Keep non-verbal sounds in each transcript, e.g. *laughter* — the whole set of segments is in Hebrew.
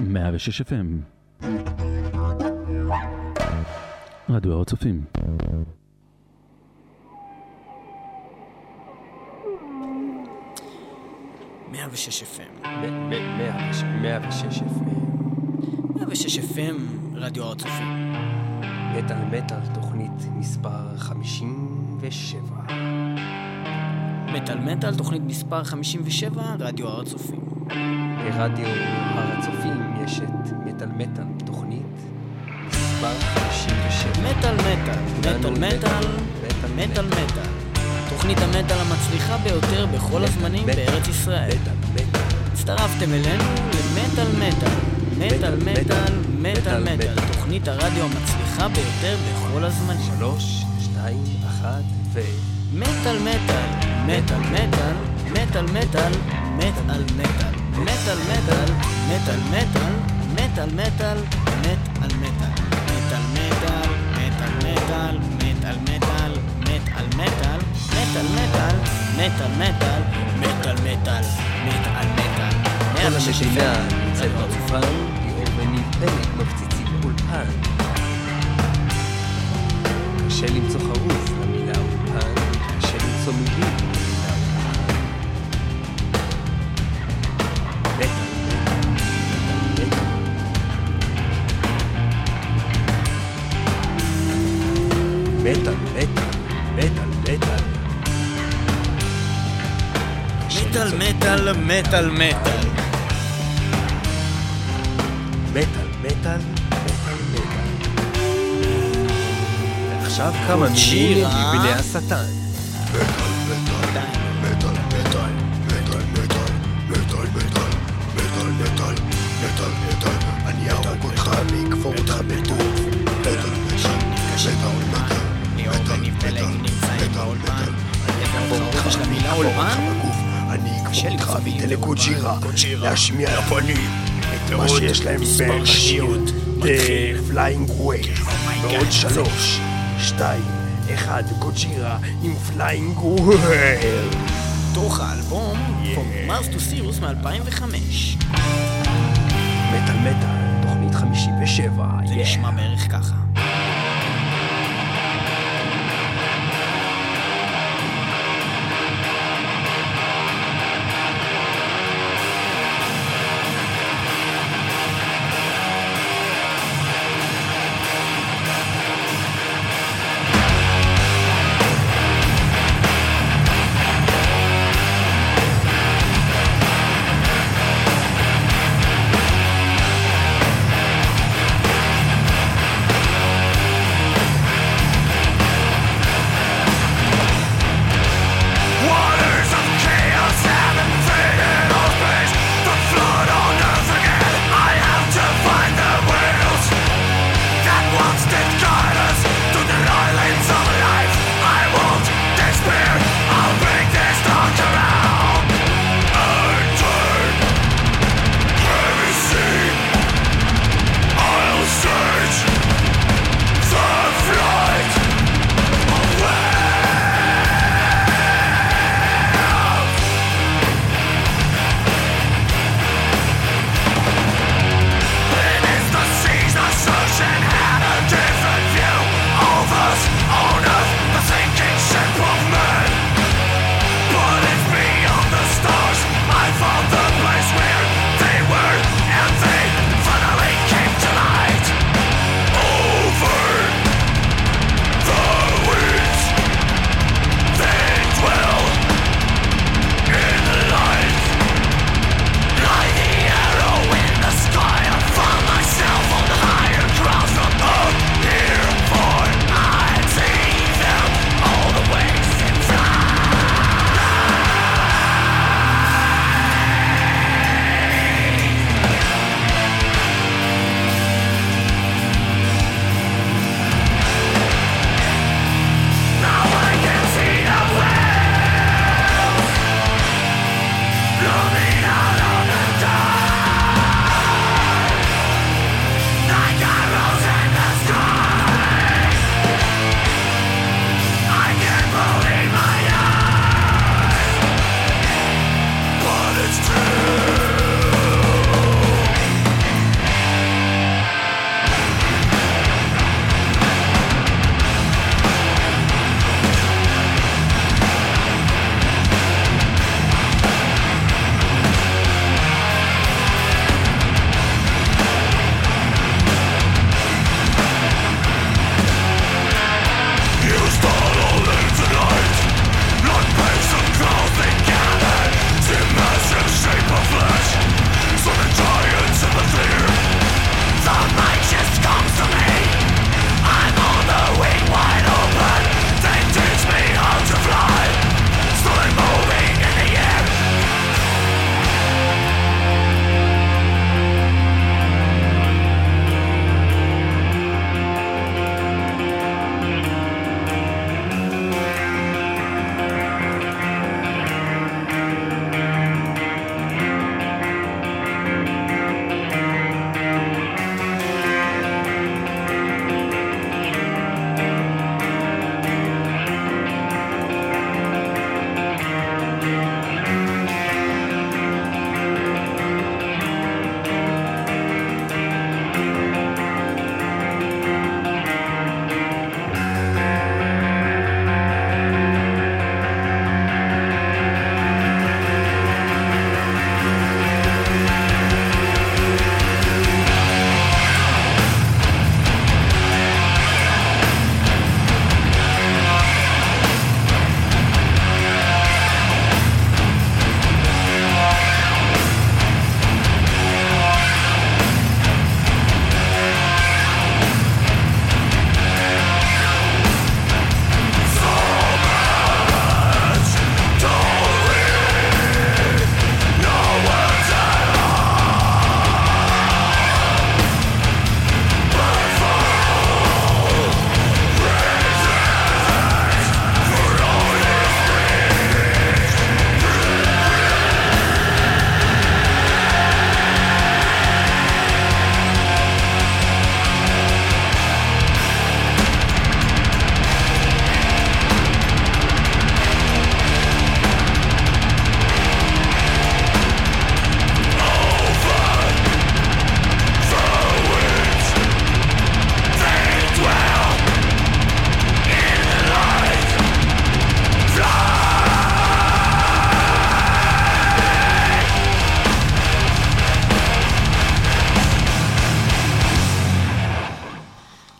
106 FM רדיו הר הצופים מאה ושש FM. מאה וש- מאה ושש FM. מאה ושש FM, רדיו הר הצופים. מטאל מטאל, תוכנית מספר 57. מטאל מטאל, תוכנית מספר 57, רדיו הר הצופים. ברדיו הר הצופים יש את מטאל מטאל, תוכנית מספר 57. מטאל מטאל, מטאל מטאל, מטאל מטאל. תוכנית המטאל המצליחה ביותר בכל הזמנים בארץ ישראל. מטאל מטאל. הצטרפתם אלינו למטאל מטאל. מטאל מטאל, מטאל מטאל, מטאל. מטאל. תוכנית הרדיו המצליחה ביותר בכל הזמנים. שלוש, שתיים, אחת, ו... מטאל מטאל, מטאל מטאל, מטאל מטאל, מטאל מטאל, מטאל מטאל, מטאל מטאל, מטאל מטאל, מטאל מטאל. מטאל מטאל, מטאל מטאל, מטאל מטאל, מטאל מטאל, מטאל מטאל, מטאל מטאל, מטאל מטאל, מטאל מטאל. כל המדינה נמצאת בצופן, ליאור וניב פלג מפציצים אולפן. קשה למצוא חרוז למילה אולפן, קשה למצוא מילים. מטאל מטאל. מטאל מטאל מטאל. עכשיו כמה מילים מבני השטן. אני אוהב אותך, בגוף. מילים. לגוג'ירה גוג'ירה. להשמיע לפנים את מה שיש להם מספר בשיר מתחיל. Flying בעוד זה- שלוש, שתיים, אחד, גוג'ירה עם Flying Whales מתוך האלבום From Mars to Sirius מ-2005. מטאל מטאל, תוכנית 57. זה. נשמע בערך ככה.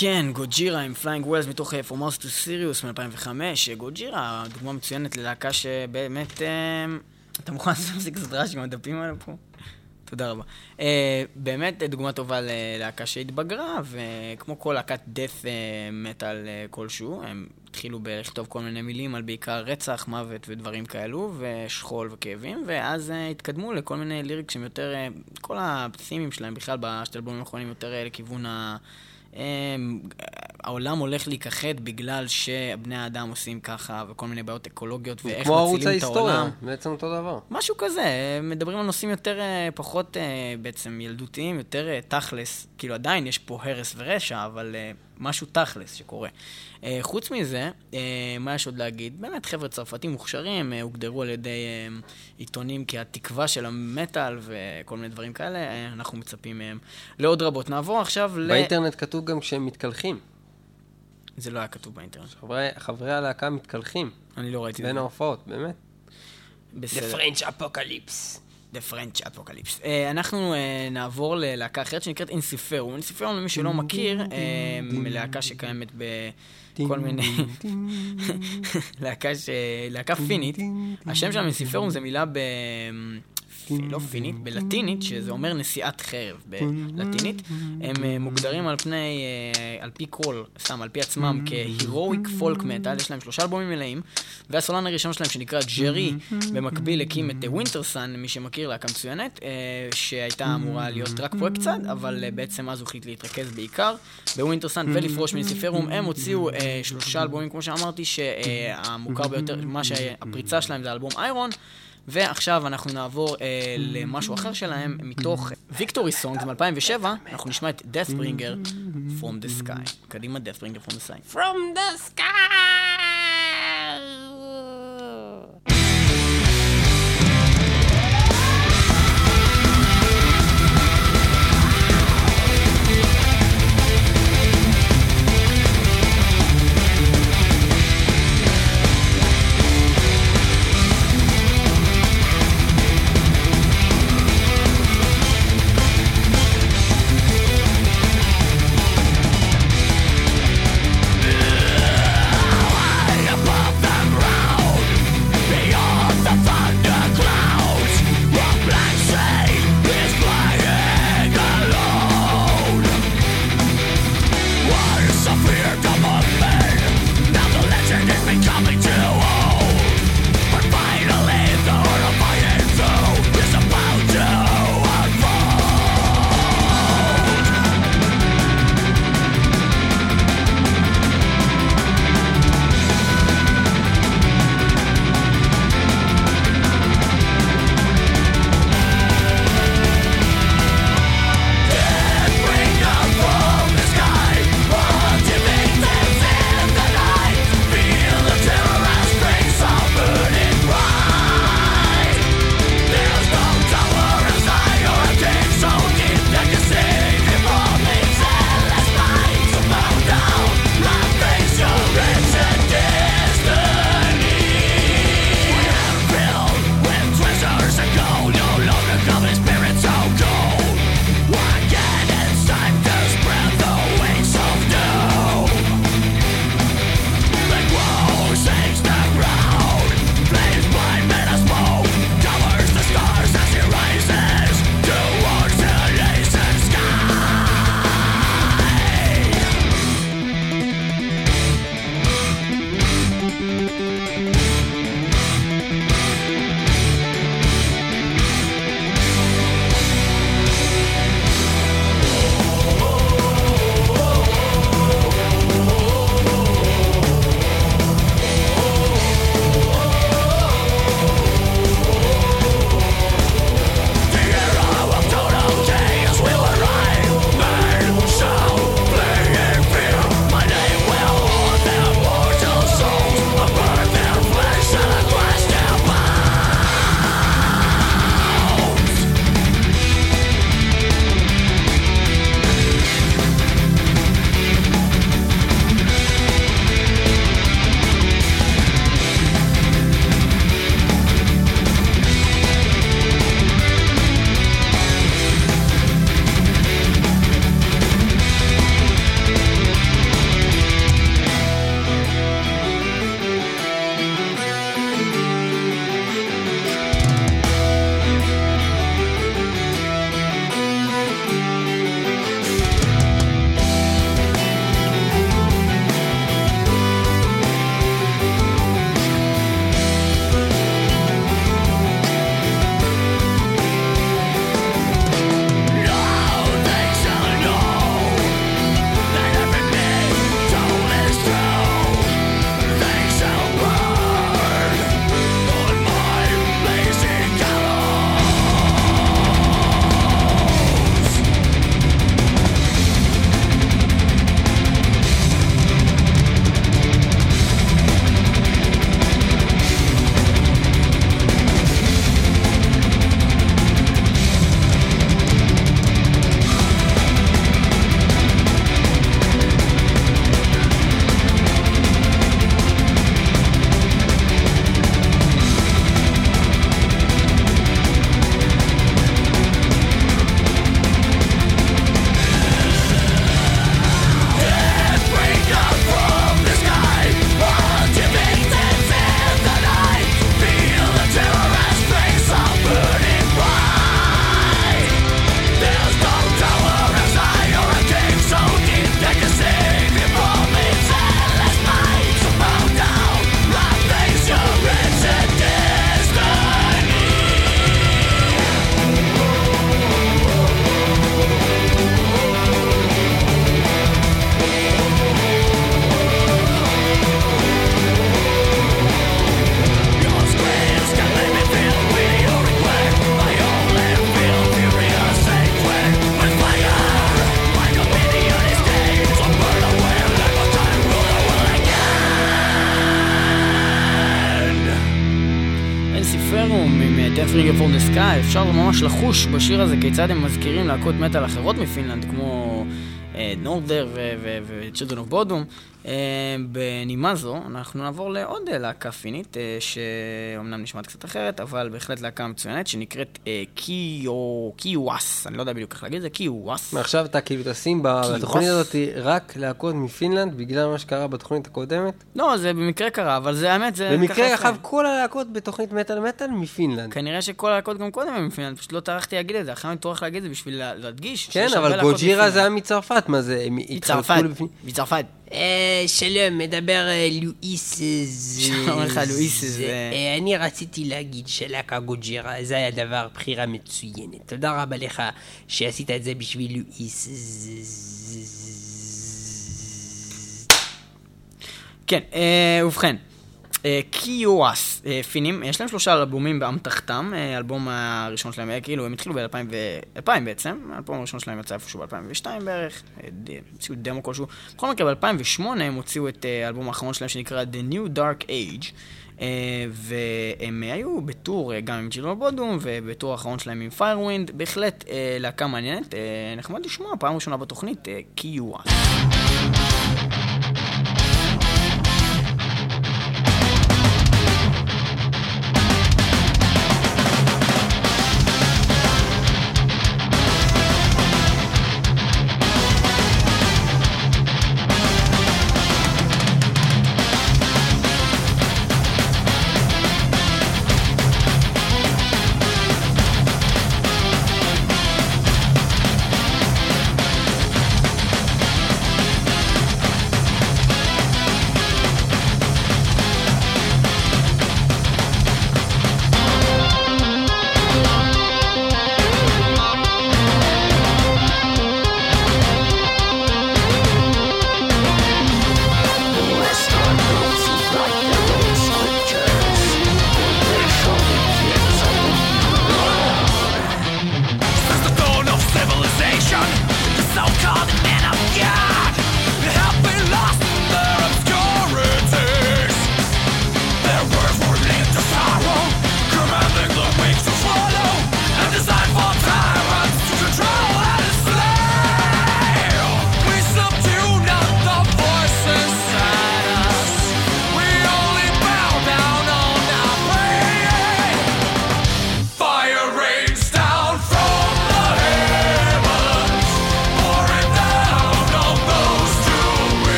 כן, גוג'ירה עם Flying Whales מתוך אה, From Mars to Sirius מ-2005. גוג'ירה, דוגמה מצוינת ללהקה שבאמת... אה, אתה מוכן לעשות רעש עם הדפים האלה פה? תודה רבה. אה, באמת דוגמה טובה ללהקה שהתבגרה, וכמו כל להקת death metal כלשהו, הם התחילו לכתוב כל מיני מילים על בעיקר רצח, מוות ודברים כאלו, ושכול וכאבים, ואז התקדמו לכל מיני lyrics שהם יותר, כל הפסימים שלהם בכלל בשתי אלבומים האחרונים יותר לכיוון ה... and העולם הולך להיכחד בגלל שבני האדם עושים ככה, וכל מיני בעיות אקולוגיות, ואיך כמו ערוץ מצילים את העולם. ההיסטוריה, בעצם אותו דבר. משהו כזה, מדברים על נושאים יותר, אה, פחות אה, בעצם ילדותיים, יותר אה, תכלס. כאילו עדיין יש פה הרס ורשע, אבל משהו תכלס שקורה. חוץ מזה, מה יש עוד להגיד? באמת, חבר'ה צרפתים מוכשרים, הוגדרו על ידי עיתונים כהתקווה של המטאל וכל מיני דברים כאלה, אנחנו מצפים מהם לעוד רבות. נעבור עכשיו ל... באינטרנט כתוב גם כשהם מתקלחים. זה לא היה כתוב באינטרנט. חברי, חברי הלהקה מתקלחים. אני לא ראיתי את זה. בין ההופעות, באמת. בסדר. The French Apocalypse. The French Apocalypse. Uh, אנחנו uh, נעבור ללהקה אחרת שנקראת אינסיפרום. אינסיפרום, למי שלא מכיר, להקה שקיימת בכל מיני... להקה, פינית. השם של Ensiferum זה מילה ב... לא פינית, בלטינית, שזה אומר נשיאת חרב בלטינית. הם אה, מוגדרים על פני, אה, על פי קול, סתם, על פי עצמם, כ heroic folk metal, יש להם שלושה אלבומים מלאים, והסולן הראשון שלהם שנקרא יארי, במקביל הקים את Wintersun, מי שמכיר, להקה מצוינת, אה, שהייתה אמורה להיות רק פרויקט צד, אבל בעצם אז הוא החליט להתרכז בעיקר ב Wintersun ולפרוש מ Ensiferum. הם הוציאו שלושה אלבומים, כמו שאמרתי, שהמוכר ביותר, מה שהפריצה שלהם זה אלבום איירון. ועכשיו אנחנו נעבור אה, למשהו אחר שלהם, מתוך ויקטורי סונג מ-2007, אנחנו נשמע את Deathbringer From the Sky. קדימה, Deathbringer From the Sky. From the sky! Finger from the Sky, אפשר ממש לחוש בשיר הזה כיצד הם מזכירים להקות מטאל אחרות מפינלנד, כמו נורדר ו-Children of Bodom. אה, בנימה זו, אנחנו נעבור לעוד אה, להקה פינית, אה, שאומנם נשמעת קצת אחרת, אבל בהחלט להקה מצוינת, שנקראת קיו... קיוואס, אני לא יודע בדיוק איך להגיד את זה, קיוואס. מעכשיו אתה כאילו תשים בתוכנית הזאת רק להקות מפינלנד, בגלל מה שקרה בתוכנית הקודמת? לא, זה במקרה קרה, אבל זה האמת, זה במקרה עכשיו כל הלהקות בתוכנית מטאל מטאל מפינלנד. כנראה שכל הלהקות גם קודם הם מפינלנד, פשוט לא טרחתי להגיד את זה, עכשיו אני טורח להגיד את זה בשביל להדגיש. כן, אבל גוג'ירה זה היה מצרפת, מה זה? מצרפת, מצרפת. אה, שלום, מדבר אה, לואיס. שלום לך, לואיס. אה, אני רציתי להגיד שלהקה גוג'ירה זה היה דבר בחירה מצוינת. תודה רבה לך שעשית את זה בשביל לואיס. כן, ובכן. קיואס, פינים, יש להם שלושה אלבומים באמתחתם, האלבום הראשון שלהם היה כאילו, הם התחילו ב-2000 בעצם, האלבום הראשון שלהם יצא איפשהו ב-2002 בערך, הוציאו דמו כלשהו. בכל מקרה, ב-2008 הם הוציאו את האלבום האחרון שלהם שנקרא The New Dark Age, והם היו בטור גם עם ג'ילו בודום, ובטור האחרון שלהם עם Firewind, בהחלט להקה מעניינת, נחמד לשמוע, פעם ראשונה בתוכנית, קיואס.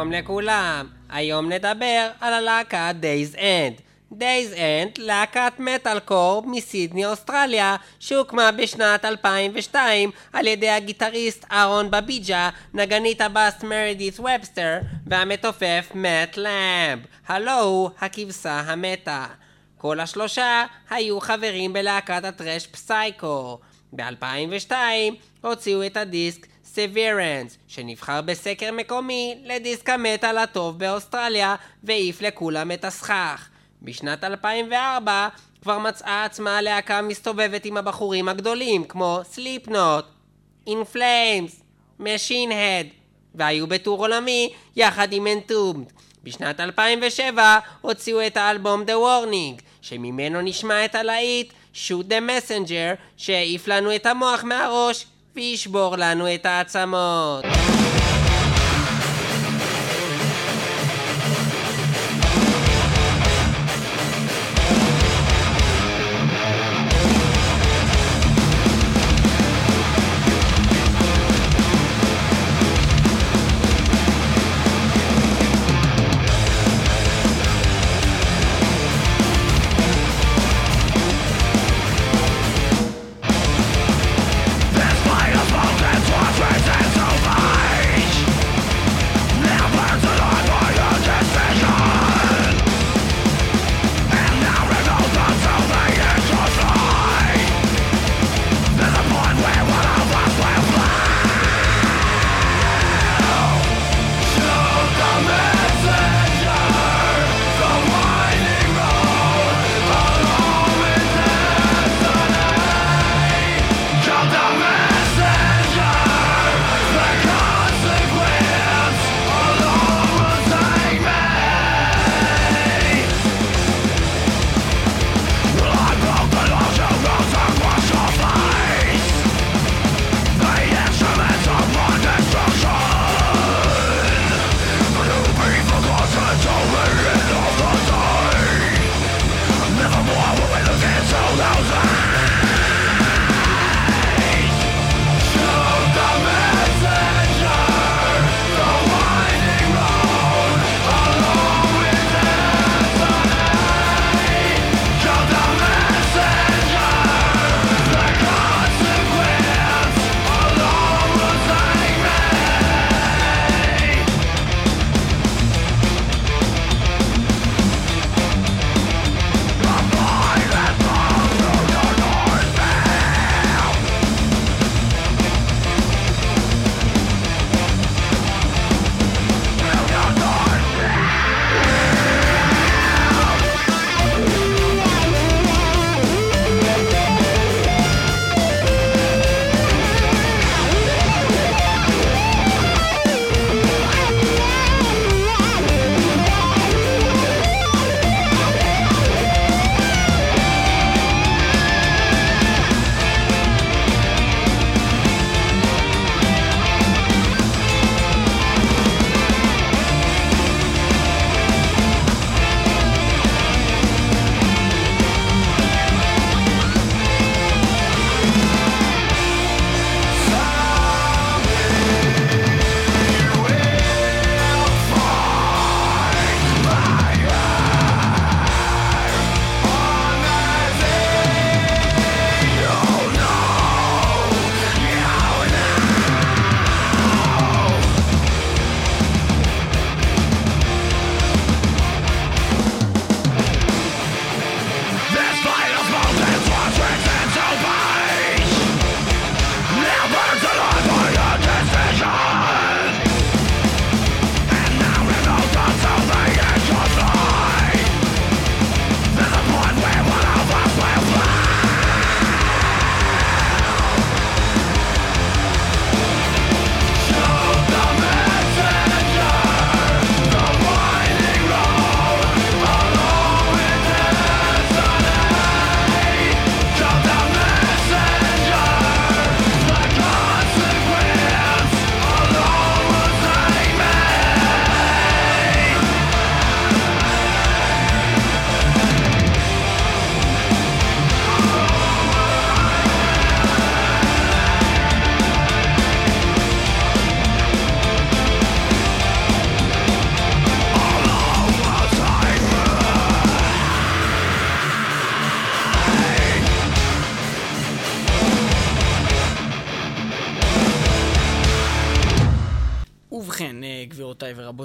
שלום לכולם, היום נדבר על הלהקה Days End. Days End, להקת מטאל קור מסידני אוסטרליה, שהוקמה בשנת 2002 על ידי הגיטריסט אהרון בביג'ה, נגנית הבאס מרדיס ובסטר והמתופף מאט למב. הלו הוא הכבשה המתה. כל השלושה היו חברים בלהקת הטרש פסייקו. ב-2002 הוציאו את הדיסק סבירנס, שנבחר בסקר מקומי לדיסק המטאל הטוב באוסטרליה והעיף לכולם את הסכך. בשנת 2004 כבר מצאה עצמה הלהקה מסתובבת עם הבחורים הגדולים כמו סליפנוט, Flames, Machine Head והיו בטור עולמי יחד עם אנטומד. בשנת 2007 הוציאו את האלבום The Warning שממנו נשמע את הלהיט Shoot the Messenger שהעיף לנו את המוח מהראש וישבור לנו את העצמות.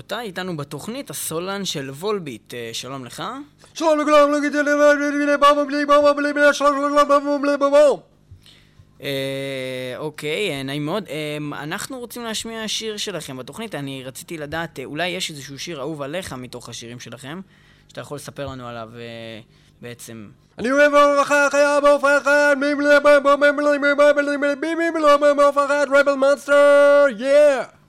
ורבותיי, איתנו בתוכנית הסולן של וולביט. אה, שלום לך. שלום לכולם, לא גידי אה, אוקיי, אה, נעים מאוד. אנחנו רוצים להשמיע שיר שלכם בתוכנית. אני רציתי לדעת, אולי יש איזשהו שיר אהוב עליך מתוך השירים שלכם, שאתה יכול לספר לנו עליו בעצם. אני אוהב אורחה חיה באופן אחד, באופן אחד, רבל מונסטר, יא! אה,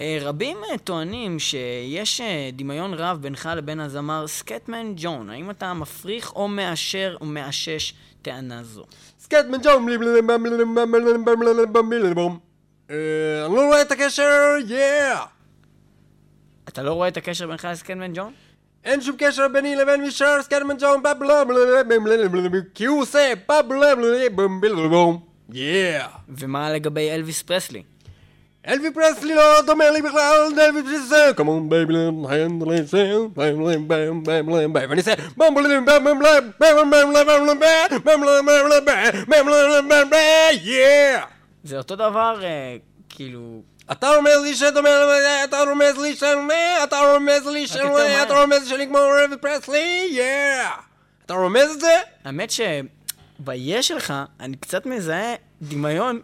רבים אה, טוענים שיש אה, דמיון רב בינך לבין הזמר סקטמן ג'ון. האם אתה מפריך או מאשר או מאשש טענה זו? סקטמן ג'ון, אה, אני לא רואה את הקשר, יא! אתה לא רואה את הקשר בינך לסקטמן ג'ון? אין שום קשר ביני לבין מישר סקטמן ג'ון, כי הוא עושה יא! ומה לגבי אלוויס פרסלי? אלווי פרסלי לא דומה לי בכלל, אלווי פרסלי, כמון בייבלן, הנדלי סל, בייבלן, בייבלן, בייבלן, בייבלן, ואני עושה במבלן, במבלן, במבלן, במבלן, במבלן, במבלן, במבלן, יא! זה אותו דבר, אה, כאילו... אתה רומז לי שדומה, אתה רומז לי שאני, אתה רומז לי יותר אתה. רומז שאני כמו אלווי פרסלי, יא! אתה רומז את זה? האמת שביש שלך, אני קצת מזהה דמיון.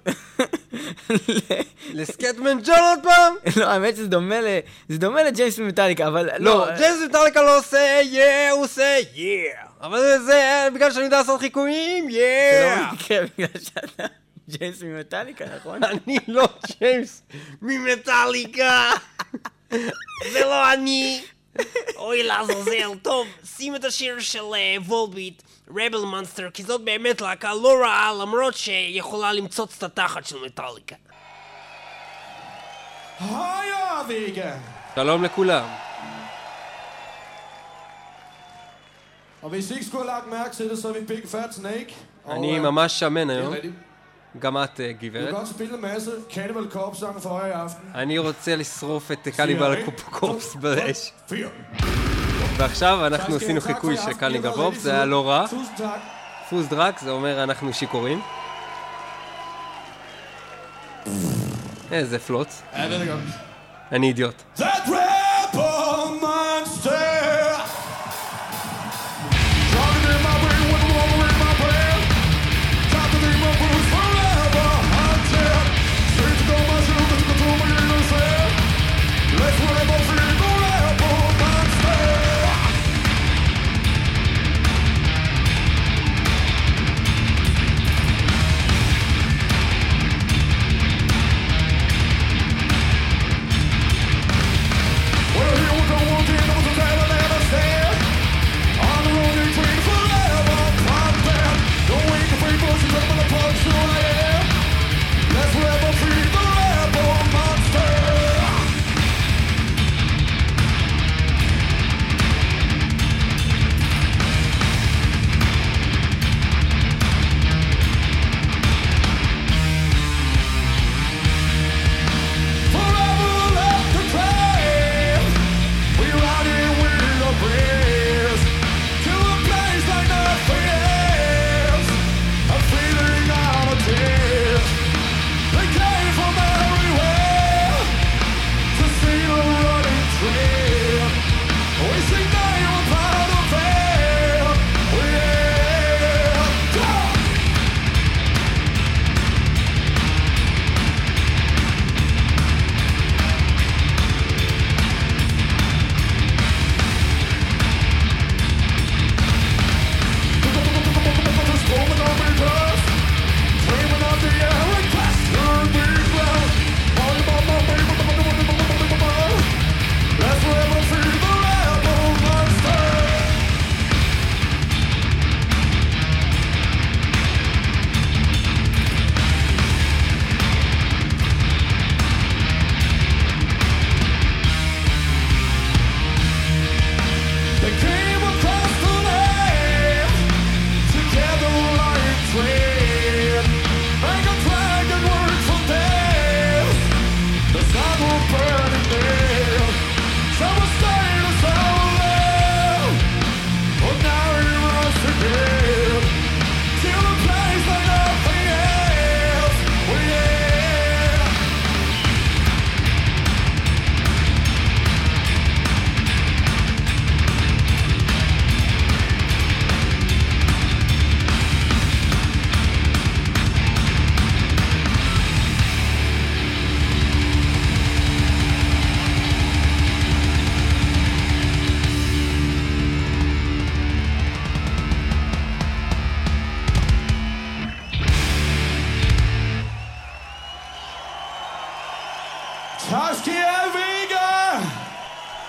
לסקטמן ג'ון עוד פעם? לא, האמת שזה דומה ל... זה דומה לג'יימס ממטאליקה, אבל לא, אה, ג'יימס מטאליקה לא עושה יא, הוא עושה יא. אבל זה בגלל שאני יודע לעשות חיקויים, זה יא. לא במקרה בגלל שאתה ג'יימס ממטאליקה, נכון? אני לא ג'יימס ממטאליקה. זה לא אני. אוי לעזאזל, טוב, שים את השיר של אה, וולביט, רבל מונסטר, כי זאת באמת להקה לא רעה, למרות שיכולה למצוץ את התחת של מטאליקה. Hiya, Vega! שלום לכולם. Og hvis I ikke skulle have lagt mærke til det, så er vi Big Fat Snake. Og, אני øh, ממש שמן er היום. גם את אה, גברת. אני רוצה לשרוף את קניבל קופס באש. ועכשיו אנחנו עשינו חיקוי של קופס, rigtig זה היה. לא רע. פוז דרק, זה אומר אנחנו שיכורים. *laughs* איזה פלוץ. Ved det godt. אני אידיוט.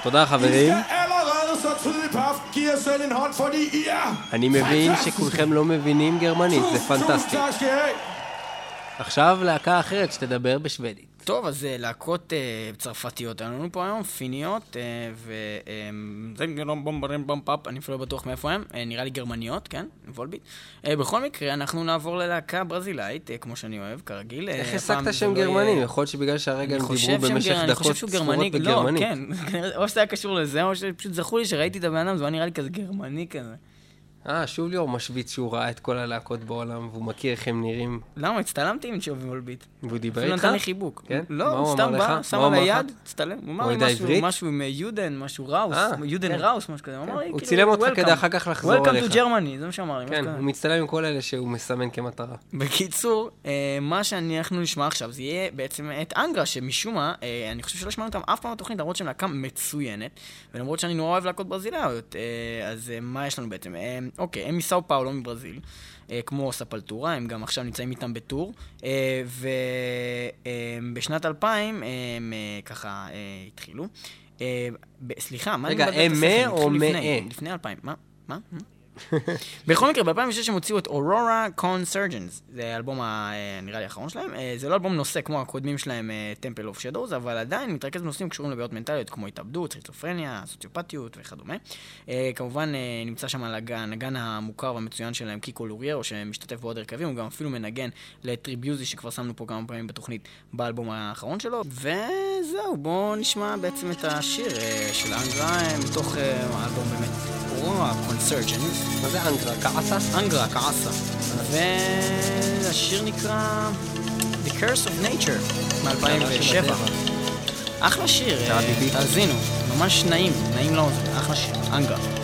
I er... אני מבין שכולכם לא מבינים גרמנית, זה פנטסטי. עכשיו להקה אחרת שתדבר בשוודית. טוב, אז אה, להקות אה, צרפתיות היו לנו פה היום, פיניות, אה, ו... אה, זה גרום בומברים במפאפ, אני אפילו לא בטוח מאיפה הם, אה, נראה לי גרמניות, כן? וולביט. בכל מקרה, אנחנו נעבור ללהקה ברזילאית, כמו שאני אוהב, כרגיל. איך השגת זה שם לא גרמני? יכול להיות שבגלל שהרגע הם דיברו במשך גר- אני חושב דקות שהוא ספורות גרמני, לא, בגרמנית. כן, *laughs* או שזה היה קשור לזה, או שפשוט זכו לי שראיתי את הבן אדם, זה היה נראה לי כזה גרמני כזה. אה, שוב ליאור משוויץ שהוא ראה את כל הלהקות בעולם, והוא מכיר איך הם נראים, למה? הצטלמתי עם צ'ובי וולביט. והוא דיבר איתך? נתן לי חיבוק. כן? לא, הוא סתם? בא, שם על היד? הצטלם. הוא אמר לי משהו, עם אה, יודן, משהו ראוס, אה, יודן כן. ראוס, משהו כזה. הוא אמר לי, הוא כאילו, צילם אותך "Welcome." כדי אחר כך לחזור Welcome אליך. to Germany, זה מה שאמר לי. כן. הוא מצטלם עם כל אלה שהוא מסמן כמטרה. בקיצור, אה, מה שאנחנו נשמע עכשיו זה יהיה בעצם את אנגרה, שמשום מה, אני חושב שלא שמענו אותם אף פעם בתוכנית, למרות שהם להקה מצוינת, ולמרות שאני נורא אוהב להקות ברזילאיות, אז מה יש לנו בעצם? אה, אוקיי, הם מסאו פאולו מברזיל, אה, כמו ספלטורה, הם גם עכשיו נמצאים איתם בטור, ובשנת 2000 הם אה, ככה אה, התחילו. אה, ב- סליחה, מה אני רגע, מבלבל את הם השכל? מה הם או התחילו לפני, מאה? לפני 2000, מה? מה? *laughs* בכל מקרה, ב-2006 הם הוציאו את Aurora Consurgens, זה האלבום ה- אה, לי האחרון שלהם. אה, זה לא אלבום נושא כמו הקודמים שלהם, Temple of Shadows, אבל עדיין מתרכז בנושאים קשורים לבעיות מנטליות כמו התאבדות, סכיזופרניה, סוציופתיות וכדומה. אה, כמובן, נמצא שם הנגן הנגן המוכר והמצוין שלהם, קיקו לוריירו, שמשתתף בעוד הרכבים, הוא גם אפילו מנגן ל Tribuzy שכבר שמנו פה כמה פעמים בתוכנית באלבום האחרון שלו. וזהו, בואו נשמע בעצם את השיר של אנגרה מתוך האלבום באמת קונסרג'נס. מה זה אנגרה? כעסה? אנגרה, קעסה. והשיר נקרא The Curse of Nature מ-2007. אחלה שיר, אה. תאזינו, ממש נעים, נעים לאוזן, אחלה שיר, אנגרה.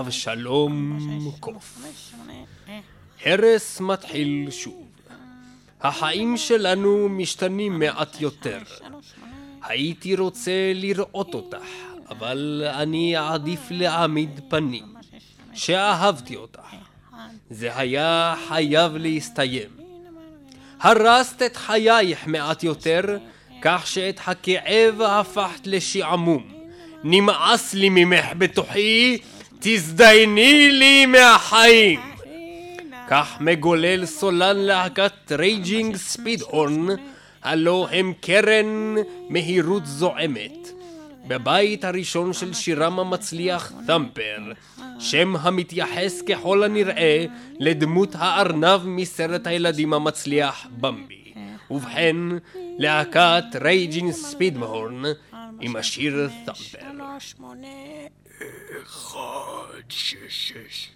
אבשלום קוף. הרס מתחיל שוב. החיים שלנו משתנים מעט יותר. הייתי רוצה לראות אותך, אבל אני אעדיף להעמיד פנים שאהבתי אותך. זה היה חייב להסתיים. הרסת את חייך מעט יותר, כך שאת הכאב הפכת לשעמום. נמאס לי ממך בתוכי, תזדייני לי מהחיים! כך מגולל סולן להקת Raging Speedhorn, הלא הם קרן מהירות זועמת. בבית הראשון של שירם המצליח Thumper, שם המתייחס ככל הנראה לדמות הארנב מסרט הילדים המצליח במבי. ובכן, להקת רייג'ינג ספידהורן Imagine Thumper. God, Jesus, Jesus.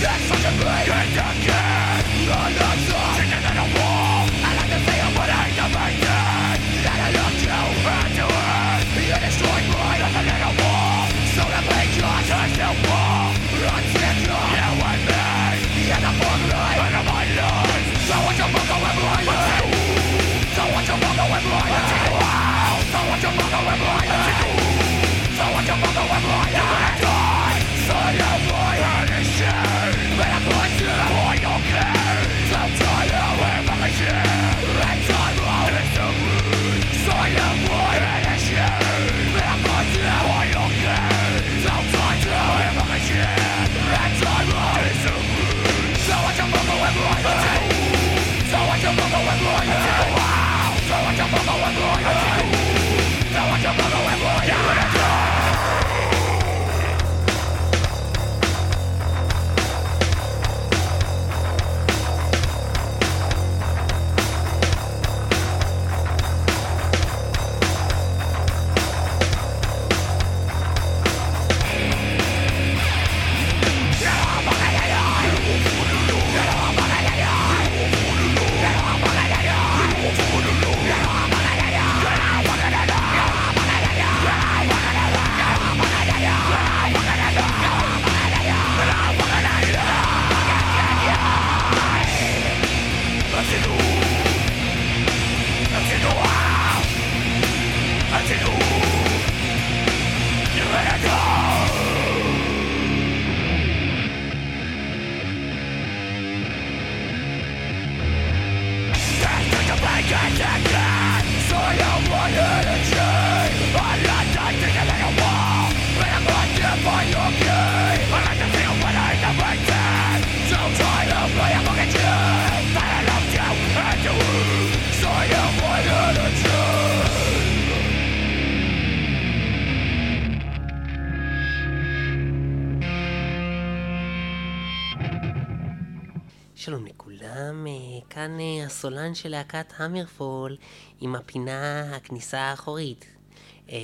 That's such a blade! Get! your So what your mother and blind So what your So your הסולן של להקת המרפול עם הפינה הכניסה האחורית. אה,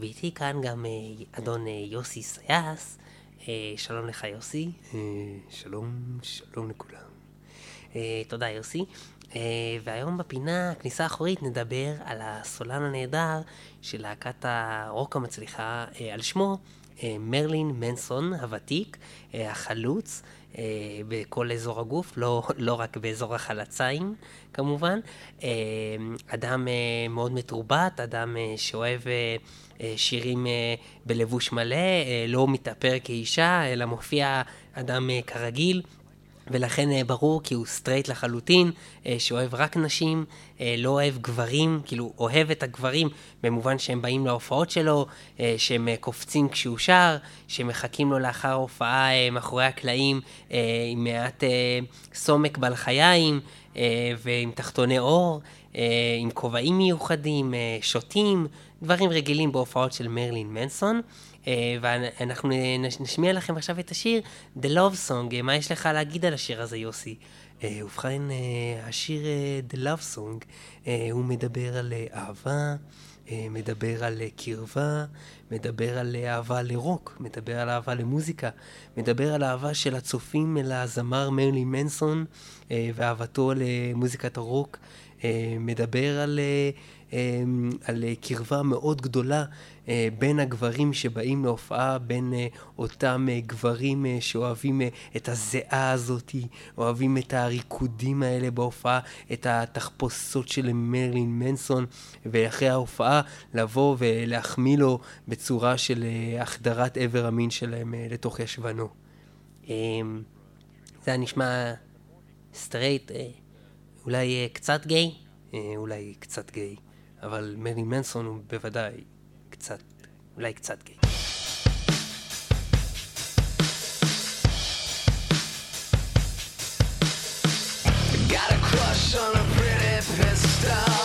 ואיתי כאן גם אה, אדון אה, יוסי סייס. שלום לך יוסי. שלום, שלום לכולם. תודה יוסי. והיום בפינה הכניסה האחורית נדבר על הסולן הנהדר של להקת הרוק המצליחה על שמו, מרלין מנסון הוותיק, החלוץ. אה, בכל אזור הגוף, לא, לא רק באזור החלציים כמובן. אה, אדם אה, מאוד מתורבת, אדם אה, שאוהב אה, אה, שירים אה, בלבוש מלא, אה, לא מתאפר כאישה, אלא מופיע אדם אה, כרגיל. ולכן אה, ברור כי הוא סטרייט לחלוטין, אה, שאוהב רק נשים, אה, לא אוהב גברים, כאילו אוהב את הגברים במובן שהם באים להופעות שלו, שהם קופצים כשהוא שר, שמחכים לו לאחר ההופעה אה, מאחורי הקלעים עם מעט סומק בלחיים ועם תחתוני עור, עם כובעים מיוחדים, שותים, דברים רגילים בהופעות של מרלין מנסון. אה, ואנחנו נש- נשמיע לכם עכשיו את השיר The Love Song. אה, מה יש לך להגיד על השיר הזה, יוסי? אה, ובכן, השיר The Love Song, הוא מדבר על אה, אהבה, אה, מדבר על קרבה, מדבר על אה, אהבה לרוק, מדבר על אהבה למוזיקה, מדבר על אהבה של הצופים אל הזמר מרלי מנסון אה, ואהבתו למוזיקת הרוק, מדבר על, על אה, קרבה מאוד גדולה אה, בין הגברים שבאים להופעה, בין אה, אותם גברים שאוהבים את הזיעה הזאת, אוהבים את הריקודים האלה בהופעה, את התחפושות של מרלין מנסון, ואחרי ההופעה לבוא ולהחמיא לו בצורה של החדרת איבר המין שלהם לתוך ישבנו. אה, זה היה נשמע סטרייט, אולי קצת גיי, אולי קצת גיי, אבל מרלין מנסון הוא בוודאי קצת, אולי קצת גיי. Got a crush on a pretty pistol.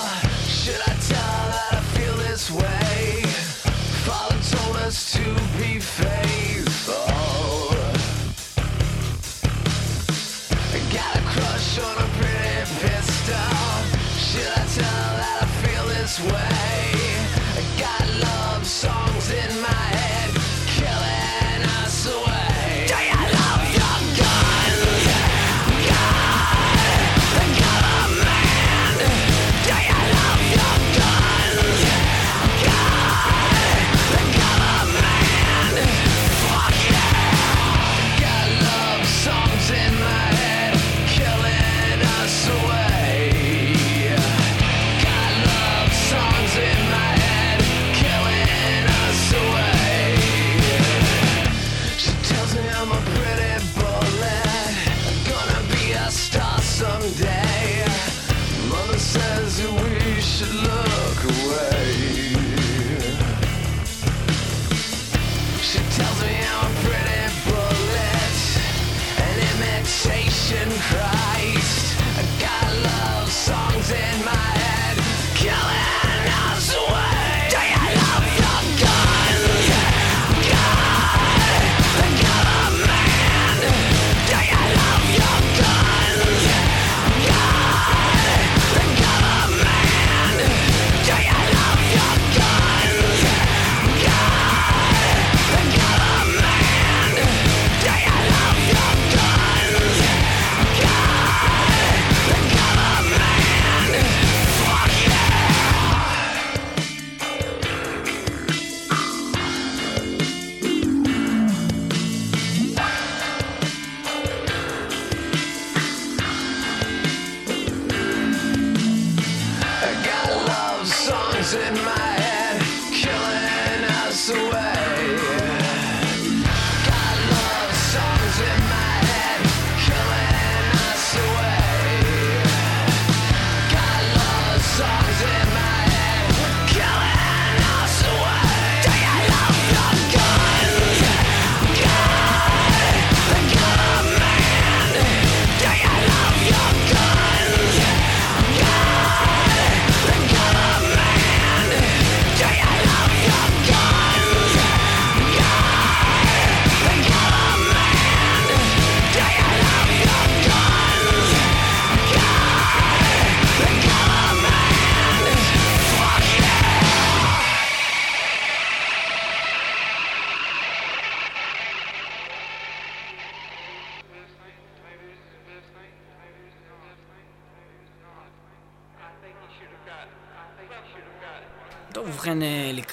Should I tell her that I feel this way? Father told us to be faithful. swear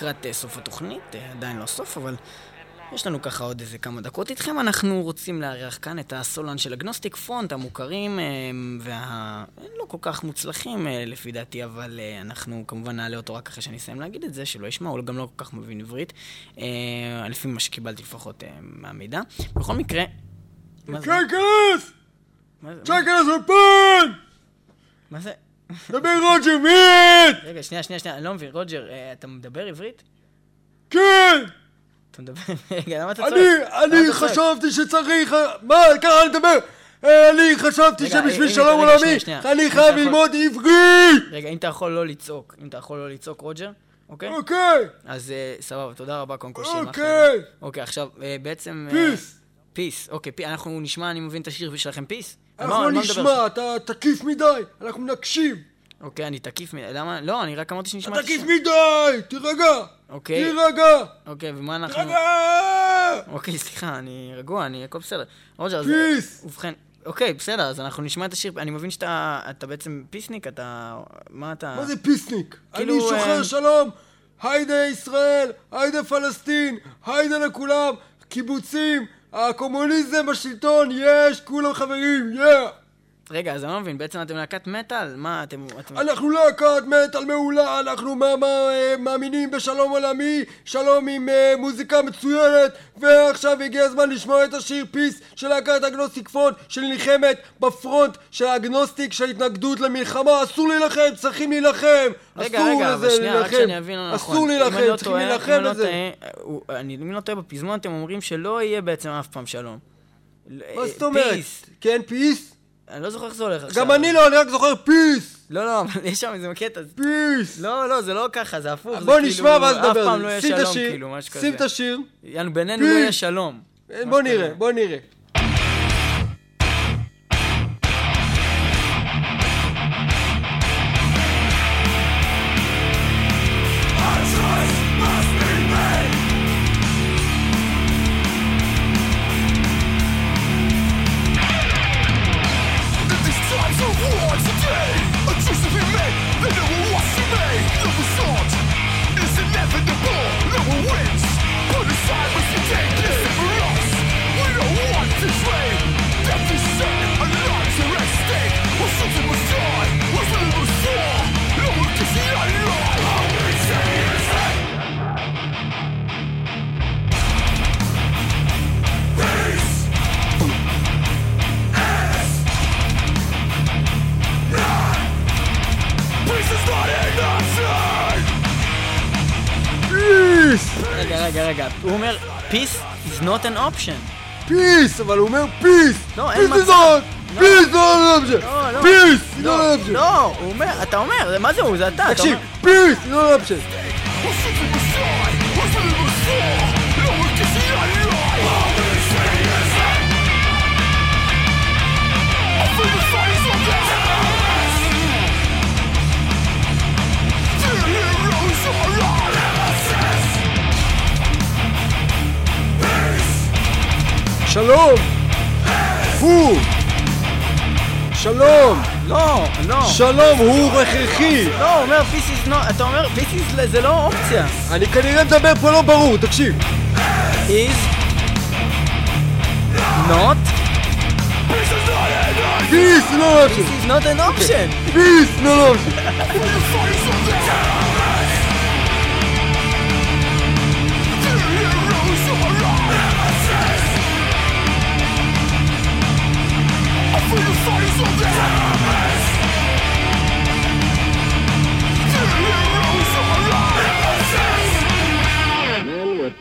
לקראת אה, סוף התוכנית, אה, עדיין לא סוף, אבל יש לנו ככה עוד איזה כמה דקות איתכם. אנחנו רוצים לארח כאן את הסולן של Agnostic Front, המוכרים אה, והלא כל כך מוצלחים לפי דעתי, אבל אנחנו כמובן נעלה אותו רק אחרי שאני אסיים להגיד את זה, שלא ישמע, הוא גם לא כל כך מבין עברית, לפי מה שקיבלתי לפחות מהמידע. בכל מקרה... זה? צ'קלס אופן! מה זה? דבר רוג'ר מירט! רגע, שנייה, שנייה, שנייה, אני לא מבין. רוג'ר, אה, אתה מדבר עברית? כן! אתה מדבר... *laughs* רגע, למה אתה צועק? אני, אני? חשבתי שצריך... מה, ככה אני מדבר? אה, אני חשבתי שבשביל אה, שלום עולמי. אני חייב ללמוד עברית! רגע, אם אתה יכול לא לצעוק, אם אתה יכול לא לצעוק, רוג'ר, אוקיי? אוקיי! אז אה, סבבה, תודה רבה קודם כל לך. אוקיי! אוקיי, עכשיו, אה, בעצם... אה, Peace! Peace, אוקיי, אנחנו נשמע, אני מבין את השיר שלכם Peace? אנחנו לא? נשמע, אתה תקיף מדי, אנחנו נקשיב. אוקיי, אני תקיף מדי. למה? לא, אני רק אמרתי שנשמע... אתה את תקיף. מדי, תירגע. אוקיי. תירגע. אוקיי, ומה אנחנו... תירגע. אוקיי, סליחה, אני רגוע, אני... הכל בסדר. רוג'ר, אז... Peace. ובכן, אוקיי, בסדר, אז אנחנו נשמע את השיר. אני מבין שאתה אתה בעצם פיסניק, אתה... מה אתה... מה זה פיסניק? כאילו, אני שוחר אה, שלום, היידה ישראל, היידה פלסטין, היידה לכולם, קיבוצים, הקומוניזם בשלטון, יש, כולם חברים, יא! רגע, אז אני לא מבין, בעצם אתם להקת מטאל? מה, אתם... אתם... אנחנו להקת מטאל מעולה, אנחנו מה, מה, אה, מאמינים בשלום עולמי, שלום עם אה, מוזיקה מצוינת, ועכשיו הגיע הזמן לשמוע את השיר Peace של להקת Agnostic Front, שנלחמת ב front של ה agnostic של התנגדות למלחמה, אסור להילחם, צריכים להילחם! רגע, אסור רגע, לזה אבל שנייה, רק להילחם. שאני אבין לא נכון. אסור להילחם, לא צריכים להילחם אני לא בזה. הוא- אני אם לא טועה בפזמון, אתם אומרים שלא יהיה בעצם אף פעם שלום. מה זאת אומרת? כן, peace? אני לא זוכר איך זה הולך עכשיו. גם אני לא, אני רק זוכר peace! לא, לא, אבל יש שם איזה קטע. peace! לא, לא, זה לא ככה, זה הפוך. בוא כאילו, נשמע ואז אף נדבר. פעם לא יהיה שלום, כאילו, משהו כזה. שים את השיר. בינינו לא. יהיה שלום. בוא נראה, בוא נראה. רגע, רגע. הוא אומר, peace is not an option. peace! אבל הוא אומר peace! לא, אין מצב. peace לא! לא, לא. peace לא לא, option! לא, הוא אומר, אתה אומר, מה זה הוא? זה אתה. תקשיב, peace לא option! Or שלום! הוא! שלום! לא, לא. שלום הוא הכרחי! לא, הוא אומר, peace is not, אתה אומר, peace is, זה לא אופציה. אני כנראה מדבר פה לא ברור, תקשיב! is not, peace לא option! peace is not an option. peace לא option! The fires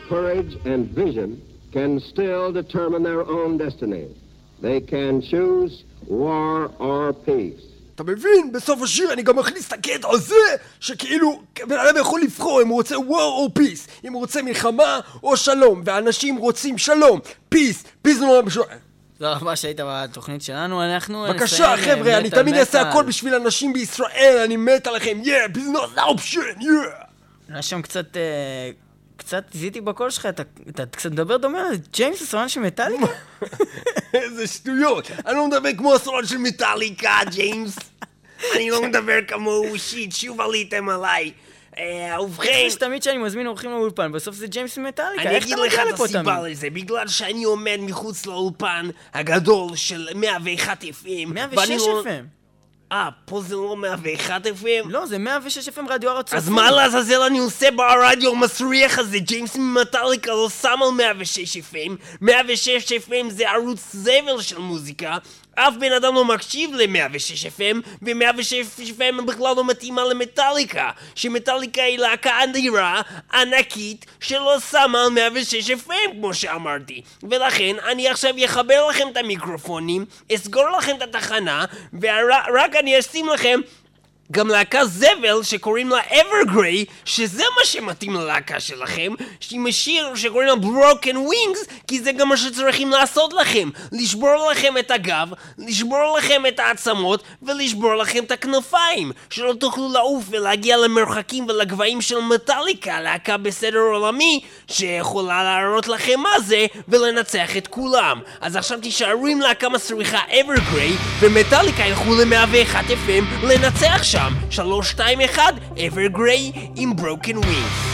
courage and vision can still determine their own destiny. They can choose war or peace. אתה מבין? בסוף השיר אני גם מכניס את הקטע הזה שכאילו בן אדם יכול לבחור אם הוא רוצה war או peace אם הוא רוצה מלחמה או שלום ואנשים רוצים שלום peace peace תודה רבה שהיית בתוכנית שלנו, אנחנו בבקשה חבר'ה אני תמיד אעשה. הכל בשביל אנשים בישראל אני מת עליכם. Not an option yeah. היה שם קצת, אה, קצת זיהיתי בקול שלך, אתה, אתה קצת מדבר דומה לג'יימס הסולן של מטאליקה? *laughs* איזה שטויות. אני לא מדבר כמו הסולן של מטאליקה ג'יימס. אני לא מדבר כמוהו שיט שוב עליתם עליי ובכן יש תמיד שאני מזמין אורחים לאולפן, בסוף זה ג'יימס ממטאליקה, אני איך אתה אגיד לך מגיע את לפה הסיבה תמיד? לזה, בגלל שאני עומד מחוץ לאולפן הגדול של 101 FM. 106 ואני לא- FM. אה, פה זה לא 101 FM? לא, זה 106 FM רדיו הר הצופים. אז מה לעזאזל אני עושה ברדיו המסריח הזה? ג'יימס ממטאליקה לא שם על 106 FM. 106 FM זה ערוץ זבל של מוזיקה. אף בן אדם לא מקשיב ל-106 FM, ו-106 FM בכלל לא מתאימה למטאליקה. שמטאליקה היא להקה אדירה, ענקית, שלא שמה על 106 FM, כמו שאמרתי. ולכן, אני עכשיו אחבר לכם את המיקרופונים, אסגור לכם את התחנה, ורק אני אשים לכם גם להקה זבל שקוראים לה אברגריי, שזה מה שמתאים ללהקה שלכם, עם השיר שקוראים לה Broken Wings, כי זה גם מה שצריכים לעשות לכם, לשבור לכם את הגב, לשבור לכם את העצמות, ולשבור לכם את הכנפיים, שלא תוכלו לעוף ולהגיע למרחקים ולגבהים של מטאליקה, להקה בסדר עולמי, שיכולה להראות לכם מה זה, ולנצח את כולם. אז עכשיו תישארו עם להקה מסריחה אברגריי, ומטאליקה ילכו ל-101 FM לנצח שם. שם, 321, Evergrey עם Broken Wings.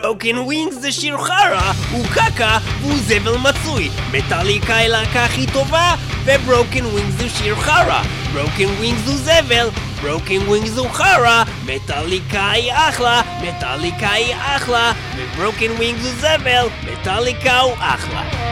Broken Wings זה שיר חרא, הוא קקה והוא זבל מצוי. מטאליקה היא להקה הכי טובה, ו Broken Wings זה שיר חרא. Broken Wings הוא זבל, Broken Wings הוא חרא. מטאליקה היא אחלה, מטאליקה היא אחלה, ו Broken Wings הוא זבל, מטאליקה הוא אחלה.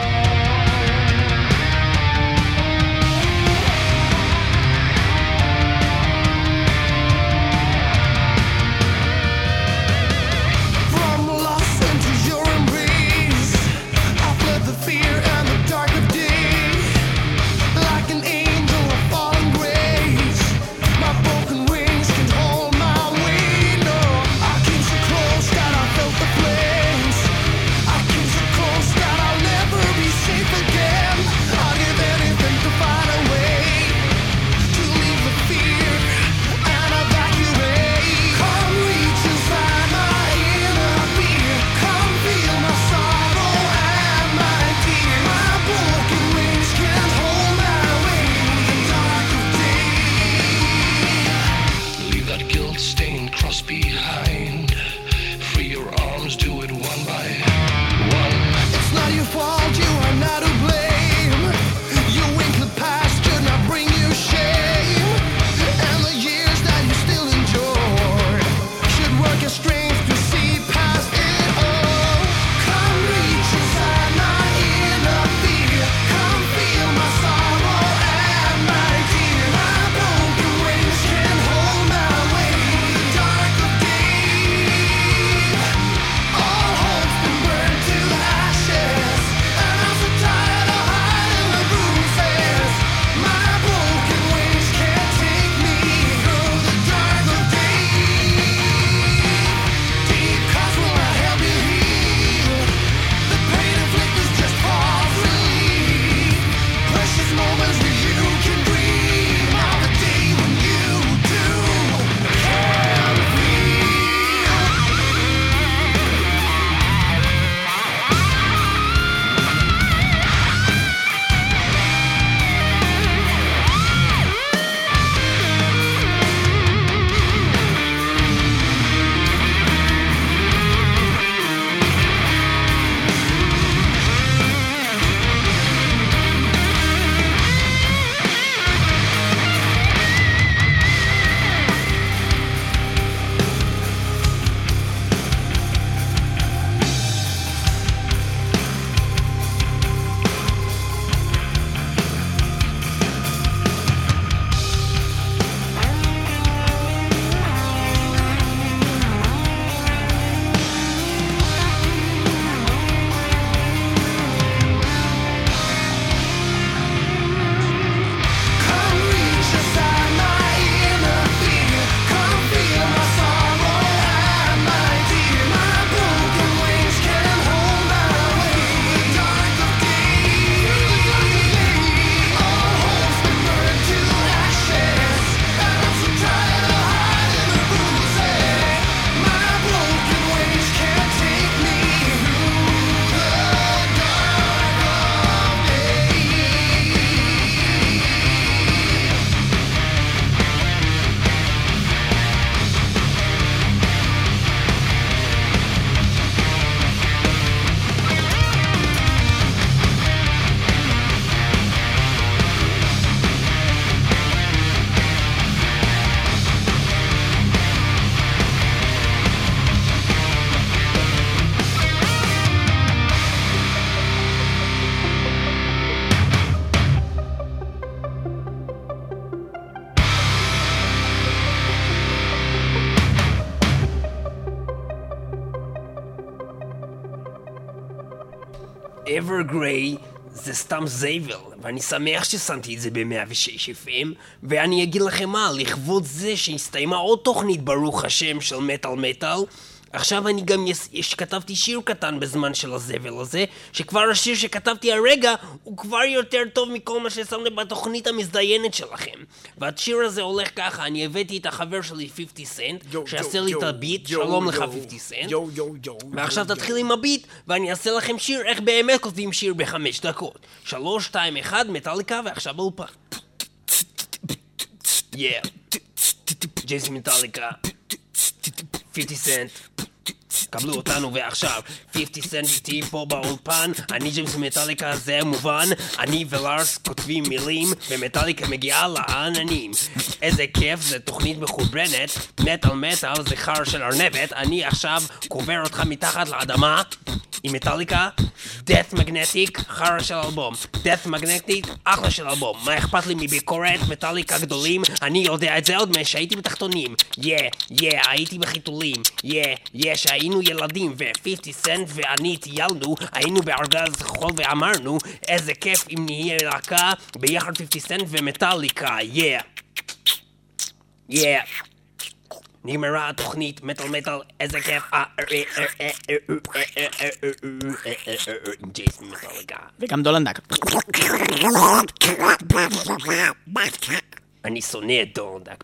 ever gray זה סתם זייבל, ואני שמח ששמתי את זה ב-106 יפים, ואני אגיד לכם מה, לכבוד זה שהסתיימה עוד תוכנית ברוך השם של מטאל מטאל, עכשיו אני גם יש, כתבתי שיר קטן בזמן של הזבל הזה, שכבר השיר שכתבתי הרגע הוא כבר יותר טוב מכל מה ששמתם בתוכנית המזדיינת שלכם. והשיר הזה הולך ככה, אני הבאתי את החבר שלי 50 סנט, שיעשה לי את הביט, שלום לך 50 סנט. יו, יו, יו. ועכשיו תתחיל עם הביט, ואני אעשה לכם שיר איך באמת כותבים שיר בחמש דקות. שלוש, שתיים, אחד, מטאליקה, ועכשיו באולפן. יא. ג'ייסי מטאליקה. 50 Cent. קבלו אותנו ועכשיו. 50 סנט איתי פה באולפן. אני ג'יימס מטאליקה זה מובן. אני ולארס כותבים מילים ומטאליקה מגיעה לעננים. איזה כיף זה תוכנית מחוברנת מטאל מטאל זה חר של ארנבת. אני עכשיו קובר אותך מתחת לאדמה עם מטאליקה. Death magnetic חרא של אלבום. Death magnetic אחלה של אלבום. מה אכפת לי מביקורת? מטאליקה גדולים. אני יודע את זה עוד משהייתי בתחתונים. יא יא הייתי בחיתולים. יא יא כשהיינו ילדים ו-50 סנט ואני טיילנו, היינו בארגז חול ואמרנו, איזה כיף אם נהיה להקה ביחד 50 סנט ומטאליקה, יא. יא. נגמרה התוכנית מטאל מטאל, איזה כיף. וגם דולנדק. אני שונא את דולנדק.